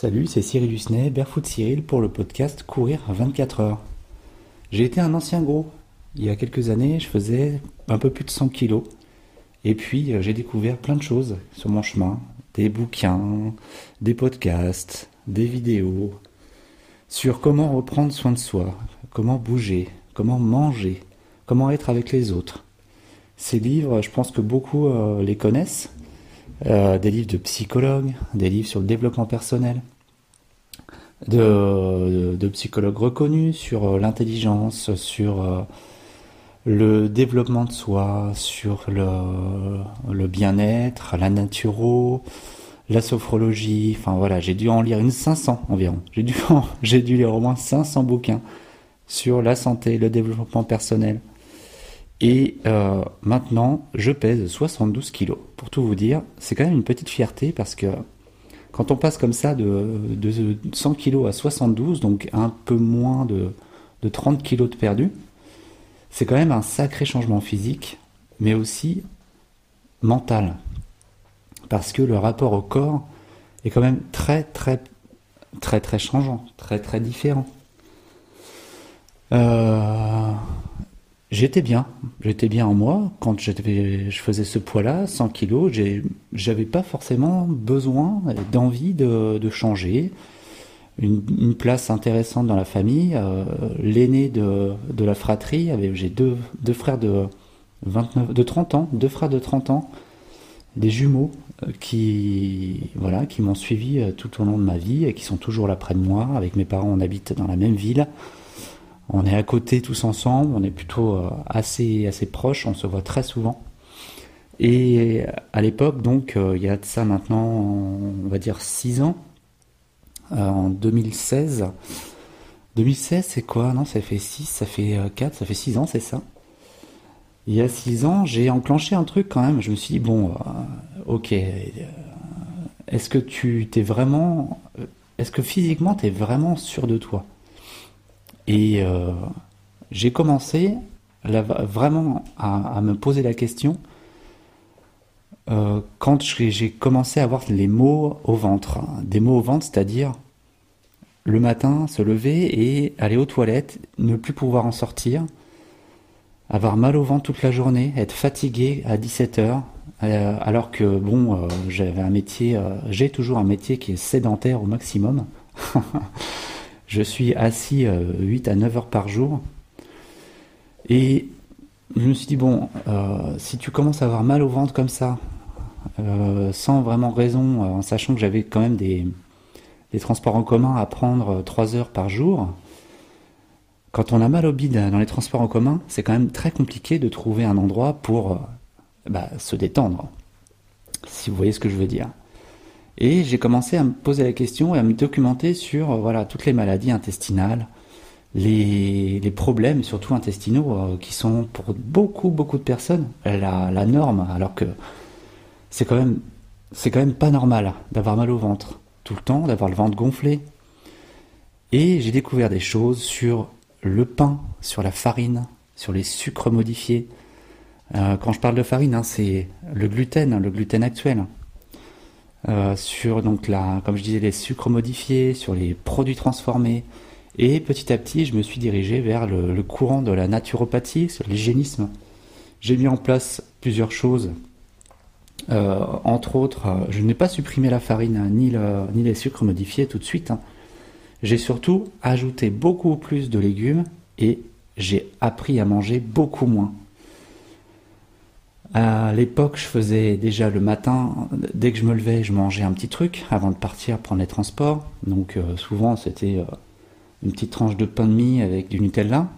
Salut, c'est Cyril Husnet, Barefoot Cyril pour le podcast Courir 24 heures. J'ai été un ancien gros. Il y a quelques années, je faisais un peu plus de 100 kilos. Et puis, euh, j'ai découvert plein de choses sur mon chemin. Des bouquins, des podcasts, des vidéos sur comment reprendre soin de soi, comment bouger, comment manger, comment être avec les autres. Ces livres, je pense que beaucoup euh, les connaissent. Euh, des livres de psychologues, des livres sur le développement personnel, de, psychologues reconnus sur euh, l'intelligence, sur euh, le développement de soi, sur le, le bien-être, la naturo, la sophrologie. Enfin voilà, j'ai dû en lire une 500 environ. J'ai dû, j'ai dû lire au moins 500 bouquins sur la santé, le développement personnel. Et euh, maintenant, je pèse 72 kilos. Pour tout vous dire, c'est quand même une petite fierté parce que quand on passe comme ça de, de 100 kilos à 72, donc un peu moins de, de 30 kilos de perdu, c'est quand même un sacré changement physique, mais aussi mental. Parce que le rapport au corps est quand même très très très très changeant, très très différent. Euh, J'étais bien, j'étais bien en moi quand je faisais ce poids-là, 100 kilos. J'avais pas forcément besoin d'envie de, changer. Une, place intéressante dans la famille. Euh, l'aîné de, la fratrie, j'ai deux, frères de, 29, de 30 ans, deux frères de 30 ans, des jumeaux euh, qui, voilà, qui m'ont suivi euh, tout au long de ma vie et qui sont toujours là près de moi. Avec mes parents, on habite dans la même ville. On est à côté tous ensemble, on est plutôt euh, assez, proches, on se voit très souvent. Et à l'époque, donc, euh, il y a de ça maintenant, on va dire 6 ans, euh, en 2016. 2016, c'est quoi? Non, ça fait 6, ça fait 4, ça fait 6 ans, c'est ça? Il y a 6 ans, j'ai enclenché un truc quand même. Je me suis dit, bon, ok, est-ce que tu t'es vraiment. Est-ce que physiquement, tu es vraiment sûr de toi? Et euh, j'ai commencé vraiment à, me poser la question euh, quand j'ai commencé à avoir les mots au ventre. Des mots au ventre, c'est-à-dire le matin, se lever et aller aux toilettes, ne plus pouvoir en sortir, avoir mal au ventre toute la journée, être fatigué à 17 heures, euh, alors que bon, j'avais un métier, j'ai toujours un métier qui est sédentaire au maximum. Je suis assis 8 euh, à 9 heures par jour. Et je me suis dit, bon, euh, si tu commences à avoir mal au ventre comme ça, euh, sans vraiment raison, en sachant que j'avais quand même des, transports en commun à prendre 3 heures par jour, quand on a mal au bide dans les transports en commun, c'est quand même très compliqué de trouver un endroit pour bah, se détendre, si vous voyez ce que je veux dire. Et j'ai commencé à me poser la question et à me documenter sur euh, voilà toutes les maladies intestinales, les, les problèmes surtout intestinaux euh, qui sont pour beaucoup beaucoup de personnes la, la norme alors que c'est quand même c'est quand même pas normal d'avoir mal au ventre tout le temps, d'avoir le ventre gonflé. Et j'ai découvert des choses sur le pain, sur la farine, sur les sucres modifiés. Euh, quand je parle de farine, hein, c'est le gluten, le gluten actuel. Euh, sur donc la, comme je disais, les sucres modifiés, sur les produits transformés. Et petit à petit, je me suis dirigé vers le, courant de la naturopathie, sur l'hygiénisme. J'ai mis en place plusieurs choses. Euh, entre autres, euh, je n'ai pas supprimé la farine ni, ni les sucres modifiés tout de suite. Hein. J'ai surtout ajouté beaucoup plus de légumes et j'ai appris à manger beaucoup moins. À l'époque, je faisais déjà le matin, dès que je me levais, je mangeais un petit truc avant de partir prendre les transports. Donc euh, souvent, c'était euh, une petite tranche de pain de mie avec du Nutella,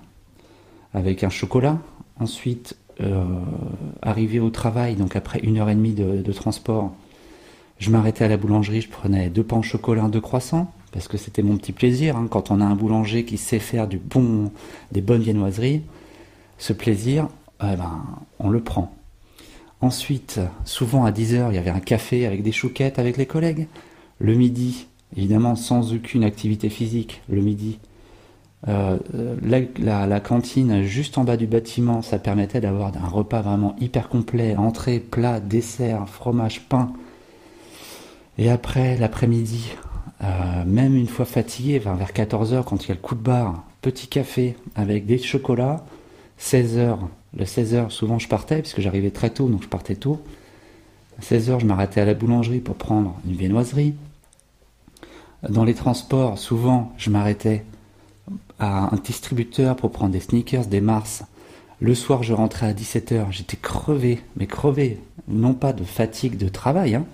avec un chocolat. Ensuite, euh, arrivé au travail, donc après une heure et demie de, transport, je m'arrêtais à la boulangerie, je prenais deux pains au chocolat, deux croissants, parce que c'était mon petit plaisir. Hein. quand on a un boulanger qui sait faire du bon, des bonnes viennoiseries, ce plaisir, eh ben, on le prend. Ensuite, souvent à 10h, il y avait un café avec des chouquettes avec les collègues. Le midi, évidemment sans aucune activité physique, le midi. Euh, la, cantine juste en bas du bâtiment, ça permettait d'avoir un repas vraiment hyper complet, entrée, plat, dessert, fromage, pain. Et après, l'après-midi, Euh, même une fois fatigué, vers 14h, quand il y a le coup de barre, petit café avec des chocolats, 16h, le 16h, souvent je partais, puisque j'arrivais très tôt, donc je partais tôt. À 16h, je m'arrêtais à la boulangerie pour prendre une viennoiserie. Dans les transports, souvent, je m'arrêtais à un distributeur pour prendre des sneakers, des Mars. Le soir, je rentrais à 17h, j'étais crevé, mais crevé, non pas de fatigue de travail, hein,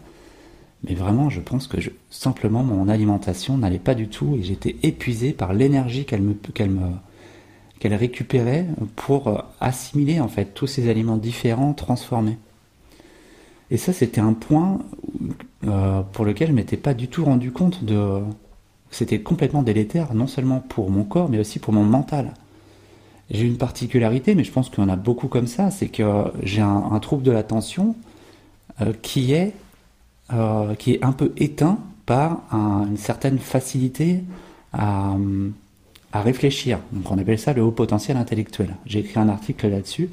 mais vraiment, je pense que simplement mon alimentation n'allait pas du tout et j'étais épuisé par l'énergie qu'elle me, qu'elle récupérait pour euh, assimiler en fait tous ces aliments différents, transformés. Et ça, c'était un point euh, pour lequel je m'étais pas du tout rendu compte de. C'était complètement délétère, non seulement pour mon corps, mais aussi pour mon mental. J'ai une particularité, mais je pense en a beaucoup comme ça, c'est que j'ai un, trouble de l'attention euh, qui est qui est un peu éteint par une certaine facilité à, à, réfléchir. Donc on appelle ça le haut potentiel intellectuel. J'ai écrit un article là-dessus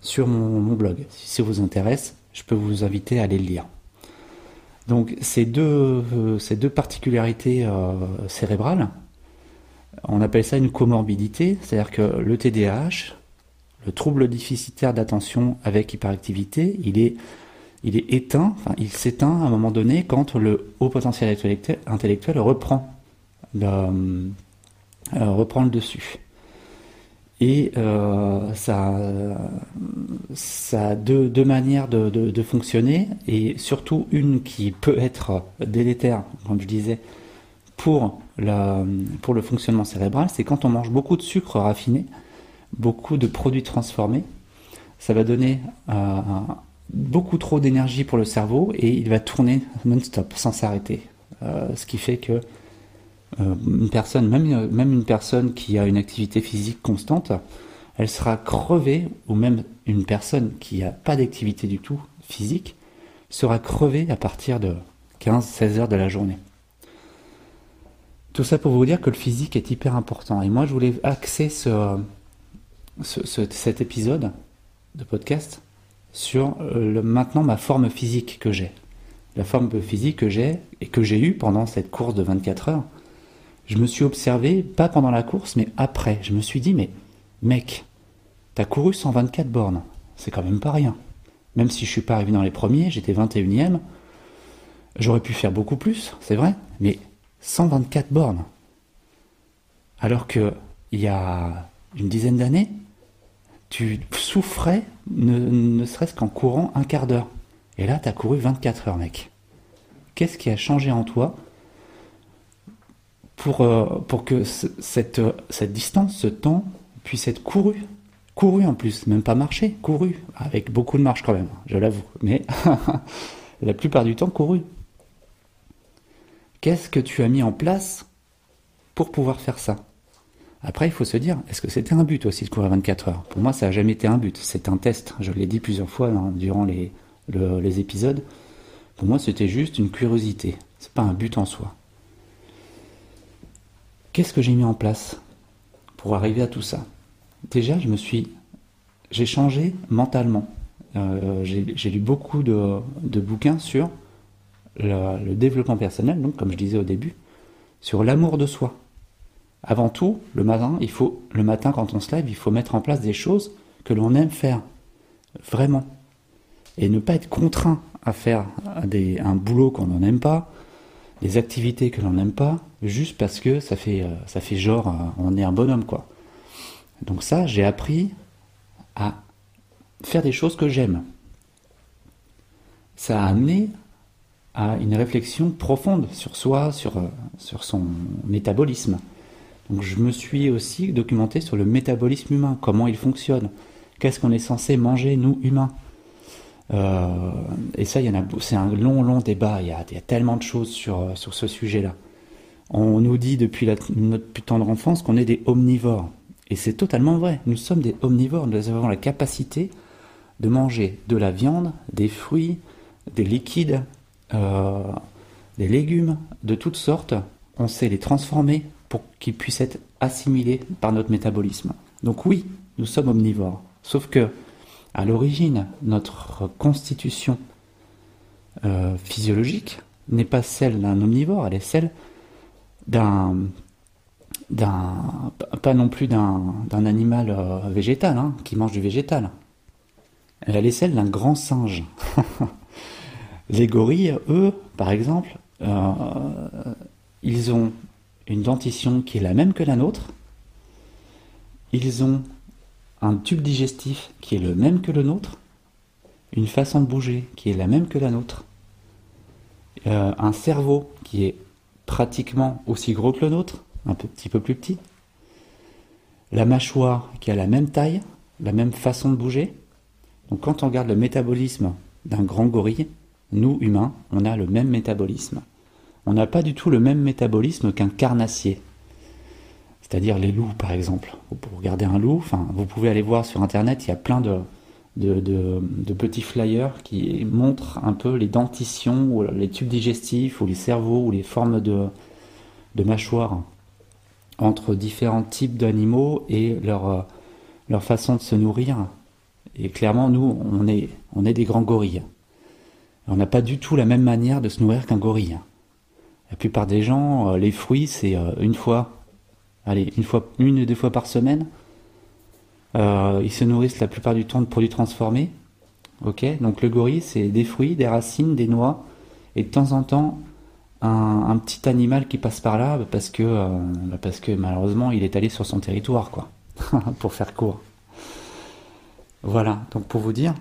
sur mon, blog. Si ça vous intéresse, je peux vous inviter à aller le lire. Donc ces deux, euh, ces deux particularités euh, cérébrales, on appelle ça une comorbidité, c'est-à-dire que le TDAH, le trouble déficitaire d'attention avec hyperactivité, il est il est éteint, enfin, il s'éteint à un moment donné quand le haut potentiel intellectuel reprend le, reprend le dessus. Et euh, ça, a deux, manières de, fonctionner, et surtout une qui peut être délétère, comme je disais, pour, le fonctionnement cérébral, c'est quand on mange beaucoup de sucre raffiné, beaucoup de produits transformés, ça va donner euh, beaucoup trop d'énergie pour le cerveau et il va tourner non-stop, sans s'arrêter. Euh, ce qui fait que euh, une personne, même, même une personne qui a une activité physique constante, elle sera crevée, ou même une personne qui n'a pas d'activité du tout physique, sera crevée à partir de 15-16 heures de la journée. Tout ça pour vous dire que le physique est hyper important. Et moi, je voulais axer ce, cet épisode de podcast sur euh, le, maintenant ma forme physique que j'ai. La forme physique que j'ai et que j'ai eue pendant cette course de 24 heures. Je me suis observé, pas pendant la course, mais après. Je me suis dit, mais mec, t'as couru 124 bornes. C'est quand même pas rien. Même si je suis pas arrivé dans les premiers, j'étais 21ème. J'aurais pu faire beaucoup plus, c'est vrai, mais 124 bornes. Alors que il y a une dizaine d'années, tu souffrais ne, serait-ce qu'en courant un quart d'heure. Et là, tu as couru 24 heures, mec. Qu'est-ce qui a changé en toi pour, euh, pour que cette, cette distance, ce temps, puisse être couru Couru en plus, même pas marché, couru, avec beaucoup de marche quand même, je l'avoue, mais la plupart du temps couru. Qu'est-ce que tu as mis en place pour pouvoir faire ça? Après, il faut se dire, est-ce que c'était un but aussi de courir 24 heures? Pour moi, ça n'a jamais été un but. C'est un test. Je l'ai dit plusieurs fois hein, durant les, les épisodes. Pour moi, c'était juste une curiosité. C'est pas un but en soi. Qu'est-ce que j'ai mis en place pour arriver à tout ça? Déjà, je me suis, j'ai changé mentalement. Euh, j'ai lu beaucoup de, bouquins sur le, développement personnel, donc comme je disais au début, sur l'amour de soi. Avant tout, le matin, il faut, le matin quand on se lève, il faut mettre en place des choses que l'on aime faire, vraiment, et ne pas être contraint à faire un boulot qu'on n'aime pas, des activités que l'on n'aime pas, juste parce que ça fait, euh, ça genre, euh, on est un bonhomme quoi. Donc ça, j'ai appris à faire des choses que j'aime. Ça a amené à une réflexion profonde sur soi, sur, euh, sur son métabolisme. Donc je me suis aussi documenté sur le métabolisme humain, comment il fonctionne, qu'est-ce qu'on est censé manger nous humains. Euh, et ça, il y en a, c'est un long, long débat. Il y a, tellement de choses sur, euh, sur ce sujet-là. On nous dit depuis notre plus tendre enfance qu'on est des omnivores. Et c'est totalement vrai. Nous sommes des omnivores. Nous avons la capacité de manger de la viande, des fruits, des liquides, euh, des légumes de toutes sortes. On sait les transformer pour qu'ils puissent être assimilés par notre métabolisme. Donc oui, nous sommes omnivores. Sauf que, à l'origine, notre constitution euh, physiologique n'est pas celle d'un omnivore, elle est celle d'un d'un pas non plus d'un animal euh, végétal hein, qui mange du végétal. Elle est celle d'un grand singe. Les gorilles, eux, par exemple, euh, ils ont une dentition qui est la même que la nôtre. Ils ont un tube digestif qui est le même que le nôtre. Une façon de bouger qui est la même que la nôtre. Euh, un cerveau qui est pratiquement aussi gros que le nôtre, un petit peu plus petit. La mâchoire qui a la même taille, la même façon de bouger. Donc quand on regarde le métabolisme d'un grand gorille, nous, humains, on a le même métabolisme. On n'a pas du tout le même métabolisme qu'un carnassier. C'est-à-dire les loups, par exemple. Pour regarder un loup, enfin, vous pouvez aller voir sur Internet, il y a plein de, de, petits flyers qui montrent un peu les dentitions, ou les tubes digestifs, ou les cerveaux, ou les formes de, de mâchoires entre différents types d'animaux et leur, leur façon de se nourrir. Et clairement, nous, on est, on est des grands gorilles. On n'a pas du tout la même manière de se nourrir qu'un gorille. La plupart des gens, euh, les fruits, c'est euh, une fois, allez, une fois, une ou deux fois par semaine. Euh, ils se nourrissent la plupart du temps de produits transformés. Ok, donc le gorille, c'est des fruits, des racines, des noix, et de temps en temps un, petit animal qui passe par là, parce que, bah, parce que malheureusement, il est allé sur son territoire, quoi, pour faire court. Voilà, donc pour vous dire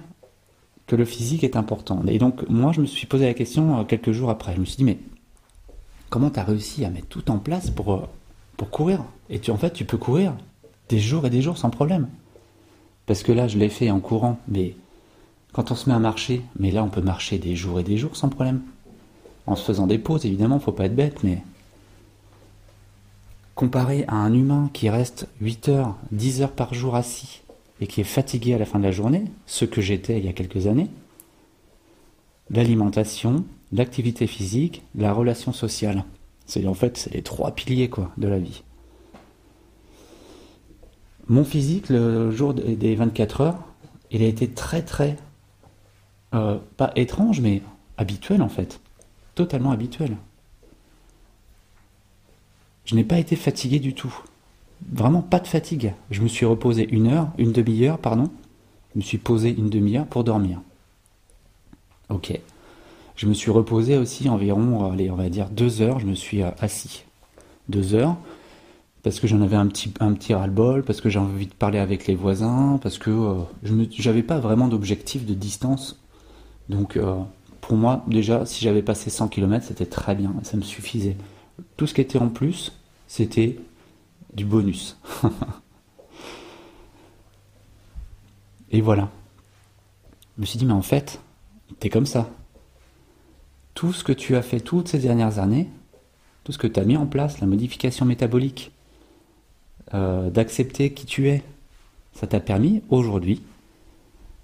que le physique est important. Et donc moi, je me suis posé la question quelques jours après. Je me suis dit, mais comment tu as réussi à mettre tout en place pour, euh, pour courir Et tu, en fait, tu peux courir des jours et des jours sans problème. Parce que là, je l'ai fait en courant, mais quand on se met à marcher, mais là, on peut marcher des jours et des jours sans problème. En se faisant des pauses, évidemment, faut pas être bête, mais comparé à un humain qui reste 8 heures, 10 heures par jour assis et qui est fatigué à la fin de la journée, ce que j'étais il y a quelques années, l'alimentation, l'activité physique, la relation sociale. C'est en fait les trois piliers quoi de la vie. Mon physique le jour des 24 heures, il a été très très euh, pas étrange mais habituel en fait, totalement habituel. Je n'ai pas été fatigué du tout. Vraiment pas de fatigue. Je me suis reposé une heure, une demi-heure, pardon. Je me suis posé une demi-heure pour dormir. Ok. Je me suis reposé aussi environ, allez, on va dire deux heures, je me suis euh, assis. Deux heures, parce que j'en avais un petit, un petit ras-le-bol, parce que j'ai envie de parler avec les voisins, parce que euh, je n'avais pas vraiment d'objectif de distance. Donc euh, pour moi, déjà, si j'avais passé 100 km, c'était très bien, ça me suffisait. Tout ce qui était en plus, c'était du bonus. Et voilà. Je me suis dit, mais en fait, t'es comme ça tout ce que tu as fait toutes ces dernières années, tout ce que tu as mis en place, la modification métabolique, euh, d'accepter qui tu es, ça t'a permis aujourd'hui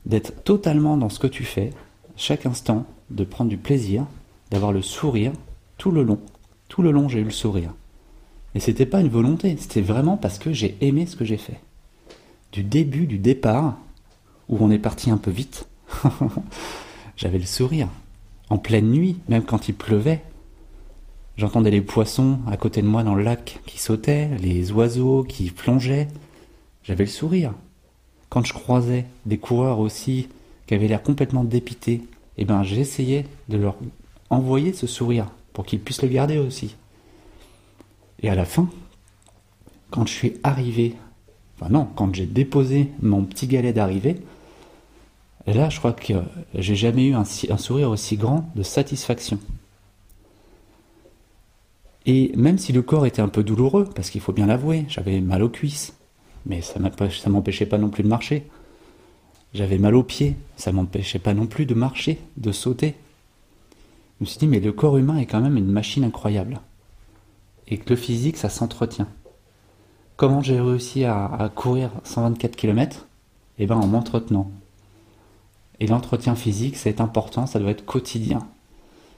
d'être totalement dans ce que tu fais, chaque instant, de prendre du plaisir, d'avoir le sourire tout le long. Tout le long, j'ai eu le sourire. Et c'était pas une volonté, c'était vraiment parce que j'ai aimé ce que j'ai fait. Du début, du départ, où on est parti un peu vite, j'avais le sourire en pleine nuit, même quand il pleuvait. J'entendais les poissons à côté de moi dans le lac qui sautaient, les oiseaux qui plongeaient. J'avais le sourire. Quand je croisais des coureurs aussi qui avaient l'air complètement dépités, eh ben j'essayais de leur envoyer ce sourire pour qu'ils puissent le garder aussi. Et à la fin, quand je suis arrivé, enfin non, quand j'ai déposé mon petit galet d'arrivée, et là, je crois que j'ai jamais eu un, sourire aussi grand de satisfaction. Et même si le corps était un peu douloureux, parce qu'il faut bien l'avouer, j'avais mal aux cuisses, mais ça ne m'empêchait pas non plus de marcher. J'avais mal aux pieds, ça m'empêchait pas non plus de marcher, de sauter. Je me suis dit, mais le corps humain est quand même une machine incroyable. Et que le physique, ça s'entretient. Comment j'ai réussi à, à courir 124 km Eh bien en m'entretenant, et l'entretien physique, c'est important, ça doit être quotidien.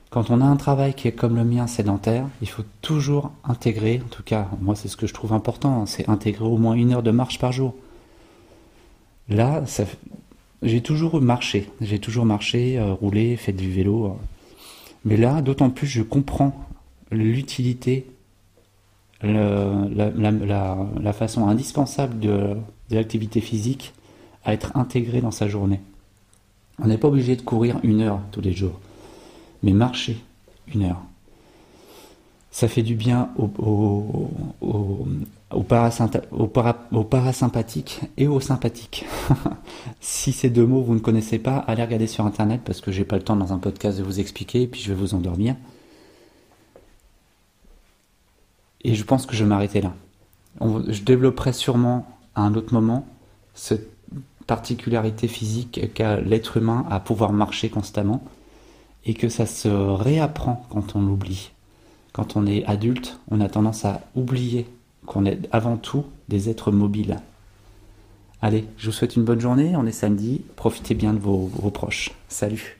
Quand on a un travail qui est comme le mien sédentaire, il faut toujours intégrer, en tout cas, moi c'est ce que je trouve important, c'est intégrer au moins une heure de marche par jour. Là, j'ai toujours marché, j'ai toujours marché, euh, roulé, fait du vélo. Euh. Mais là, d'autant plus, je comprends l'utilité la, façon indispensable de l'activité physique à être intégrée dans sa journée. On n'est pas obligé de courir une heure tous les jours, mais marcher une heure. Ça fait du bien au, au, au, au, parasympathique et au sympathique. si ces deux mots vous ne connaissez pas, allez regarder sur internet parce que j'ai pas le temps dans un podcast de vous expliquer et puis je vais vous endormir. Et je pense que je vais m'arrêter là. je développerai sûrement à un autre moment cette particularité physique qu'a l'être humain à pouvoir marcher constamment et que ça se réapprend quand on l'oublie. Quand on est adulte, on a tendance à oublier qu'on est avant tout des êtres mobiles. Allez, je vous souhaite une bonne journée, on est samedi, profitez bien de vos, proches. Salut